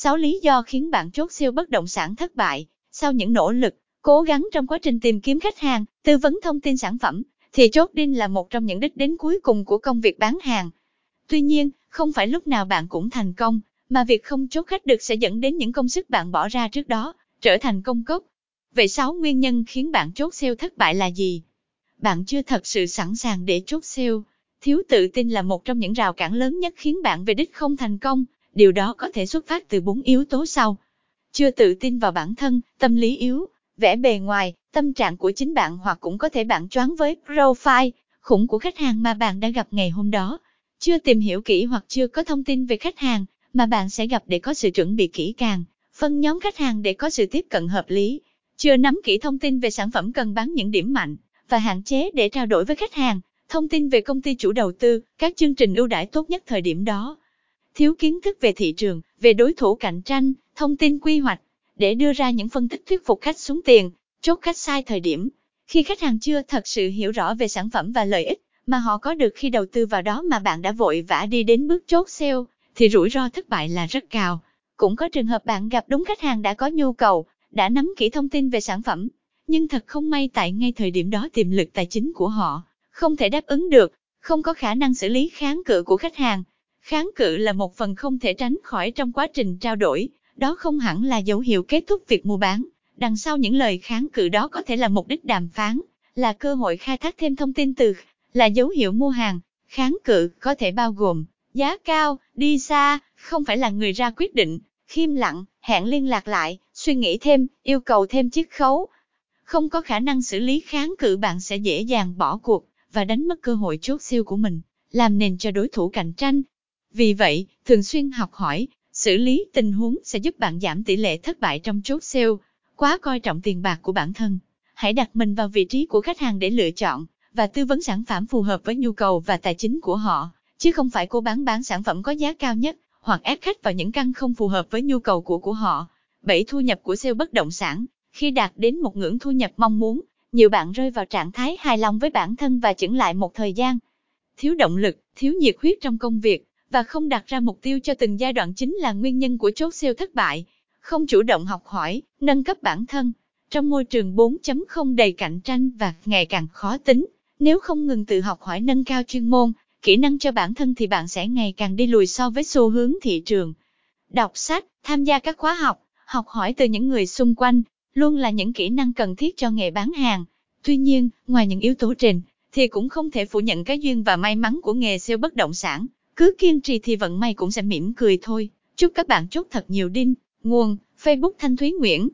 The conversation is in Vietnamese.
6 lý do khiến bạn chốt sale bất động sản thất bại. Sau những nỗ lực, cố gắng trong quá trình tìm kiếm khách hàng, tư vấn thông tin sản phẩm, thì chốt deal là một trong những đích đến cuối cùng của công việc bán hàng. Tuy nhiên, không phải lúc nào bạn cũng thành công, mà việc không chốt khách được sẽ dẫn đến những công sức bạn bỏ ra trước đó, trở thành công cốc. Vậy 6 nguyên nhân khiến bạn chốt sale thất bại là gì? Bạn chưa thật sự sẵn sàng để chốt sale. Thiếu tự tin là một trong những rào cản lớn nhất khiến bạn về đích không thành công. Điều đó có thể xuất phát từ bốn yếu tố sau. Chưa tự tin vào bản thân, tâm lý yếu, vẻ bề ngoài, tâm trạng của chính bạn hoặc cũng có thể bạn choáng với profile khủng của khách hàng mà bạn đã gặp ngày hôm đó. Chưa tìm hiểu kỹ hoặc chưa có thông tin về khách hàng mà bạn sẽ gặp để có sự chuẩn bị kỹ càng, phân nhóm khách hàng để có sự tiếp cận hợp lý. Chưa nắm kỹ thông tin về sản phẩm cần bán những điểm mạnh và hạn chế để trao đổi với khách hàng, thông tin về công ty chủ đầu tư, các chương trình ưu đãi tốt nhất thời điểm đó. Thiếu kiến thức về thị trường, về đối thủ cạnh tranh, thông tin quy hoạch, để đưa ra những phân tích thuyết phục khách xuống tiền, chốt khách sai thời điểm. Khi khách hàng chưa thật sự hiểu rõ về sản phẩm và lợi ích mà họ có được khi đầu tư vào đó mà bạn đã vội vã đi đến bước chốt sale, thì rủi ro thất bại là rất cao. Cũng có trường hợp bạn gặp đúng khách hàng đã có nhu cầu, đã nắm kỹ thông tin về sản phẩm, nhưng thật không may tại ngay thời điểm đó tiềm lực tài chính của họ không thể đáp ứng được, không có khả năng xử lý kháng cự của khách hàng. Kháng cự là một phần không thể tránh khỏi trong quá trình trao đổi, đó không hẳn là dấu hiệu kết thúc việc mua bán. Đằng sau những lời kháng cự đó có thể là mục đích đàm phán, là cơ hội khai thác thêm thông tin từ, là dấu hiệu mua hàng. Kháng cự có thể bao gồm giá cao, đi xa, không phải là người ra quyết định, khiêm lặng, hẹn liên lạc lại, suy nghĩ thêm, yêu cầu thêm chiết khấu. Không có khả năng xử lý kháng cự bạn sẽ dễ dàng bỏ cuộc và đánh mất cơ hội chốt siêu của mình, làm nền cho đối thủ cạnh tranh. Vì vậy, thường xuyên học hỏi, xử lý tình huống sẽ giúp bạn giảm tỷ lệ thất bại trong chốt sale. Quá coi trọng tiền bạc của bản thân. Hãy đặt mình vào vị trí của khách hàng để lựa chọn và tư vấn sản phẩm phù hợp với nhu cầu và tài chính của họ, chứ không phải cố bán bán sản phẩm có giá cao nhất hoặc ép khách vào những căn không phù hợp với nhu cầu của của họ. 7. Thu nhập của sale bất động sản Khi đạt đến một ngưỡng thu nhập mong muốn, nhiều bạn rơi vào trạng thái hài lòng với bản thân và chững lại một thời gian. Thiếu động lực, thiếu nhiệt huyết trong công việc, và không đặt ra mục tiêu cho từng giai đoạn chính là nguyên nhân của chốt sale thất bại. Không chủ động học hỏi, nâng cấp bản thân. Trong môi trường 4.0 đầy cạnh tranh và ngày càng khó tính, nếu không ngừng tự học hỏi nâng cao chuyên môn, kỹ năng cho bản thân thì bạn sẽ ngày càng đi lùi so với xu hướng thị trường. Đọc sách, tham gia các khóa học, học hỏi từ những người xung quanh, luôn là những kỹ năng cần thiết cho nghề bán hàng. Tuy nhiên, ngoài những yếu tố trên, thì cũng không thể phủ nhận cái duyên và may mắn của nghề sale bất động sản. Cứ kiên trì thì vận may cũng sẽ mỉm cười thôi. Chúc các bạn chốt thật nhiều đinh. Nguồn, Facebook Thanh Thúy Nguyễn